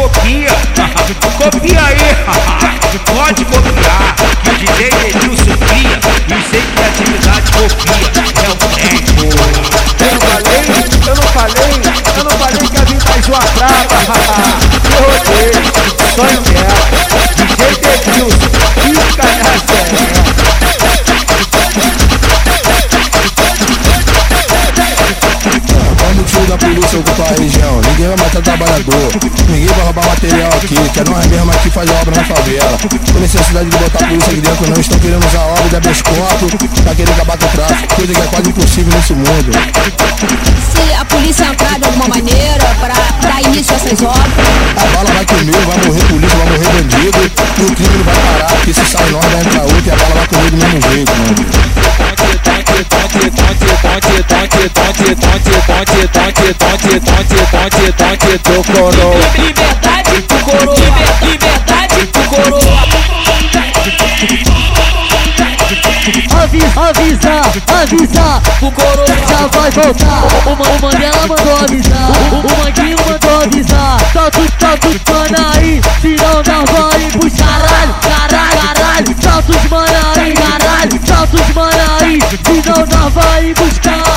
copia, copia aí, pode copiar. Que o DJ Edilson cria e sem criatividade copia. É o tempo. Eu não falei, eu não falei, eu não falei que a vida é sua trapa. Eu odeio, só entendo. DJ Edilson, fica o tio da polícia ocupa a região, vai matar trabalhador, ninguém vai roubar material aqui, que é nós mesmo aqui faz obra na favela. Tem necessidade de botar polícia aqui dentro, não estão querendo usar obra de habeas corpus pra querer acabar com o tráfico, coisa que é quase impossível nesse mundo. Se a polícia entrar de alguma maneira para dar início a essas obras, A bala vai comer, vai morrer polícia, vai morrer bandido, e o crime não vai parar, porque se sai nós vai entrar outro e a bala vai comer do mesmo jeito, mano. Liberdade pro coroa, liberdade pro coroa. Avisa, avisa, avisa, O coroa já vai voltar. O, o Mandela mandou avisar, o, o Manguinho mandou avisar. Tá tudo, tá tudo mano aí, senão não vai pros caralho, caralho, caralho. Solta os mano aí, caralho, solta os mano aí, senão não vai buscar.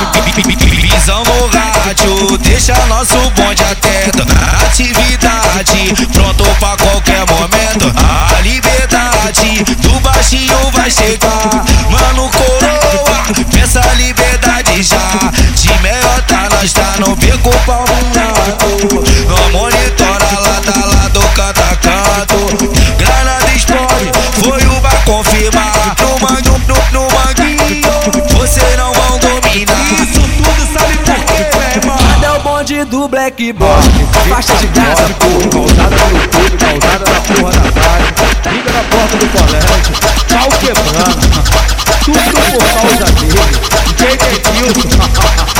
Deixa nosso bonde atento atividade, pronto pra qualquer momento. A liberdade do baixinho vai chegar, do Black Box? Faixa de Gaza, porra. Causada no YouTube, causada na porra da tarde. Liga na porta do colégio, pau quebrando. Tudo por causa dele. DJ Edilson. Ô,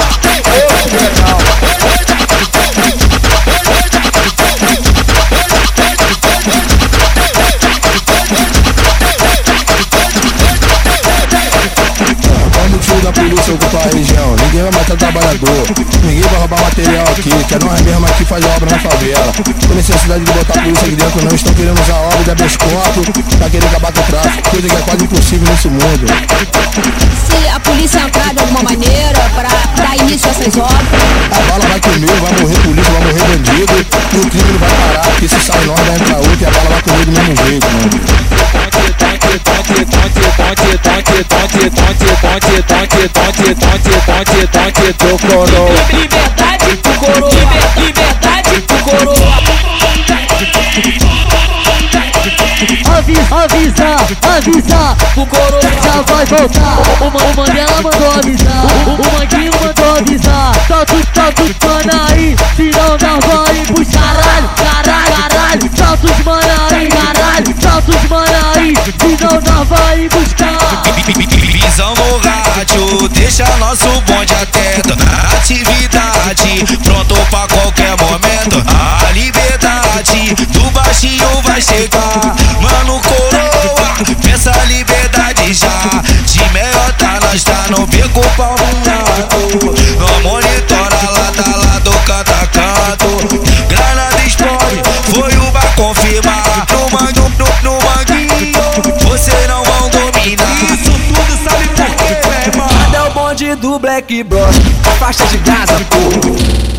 polícia ocupa a região, ninguém vai matar trabalhador, ninguém vai roubar material aqui, que é nós mesmo aqui faz obra na favela. Tem necessidade de botar polícia aqui dentro, não estão querendo usar obra de habeas corpus pra querer acabar com o tráfico, coisa que é quase impossível nesse mundo. se a polícia entrar de alguma maneira para dar início a essas obras, A bala vai comer, vai morrer polícia, vai morrer bandido, e o crime não vai parar, porque se sai nós vai entrar outro e a bala vai comer do mesmo jeito, mano. Liberdade pro coroa, liberdade pro coroa. Avisa, avisa, avisa, O coroa já vai voltar. O, o Mandela mandou avisar, o, o Manguinho mandou avisar. Tudo, tá tudo mano aí, senão não vai pros deixa nosso bonde atento atividade, pronto pra qualquer momento. A liberdade do baixinho vai chegar, mano coroa, pensa a liberdade já. De meiota nós tá no beco palmado, não monitora do Black Box? Faixa de Gaza, porra.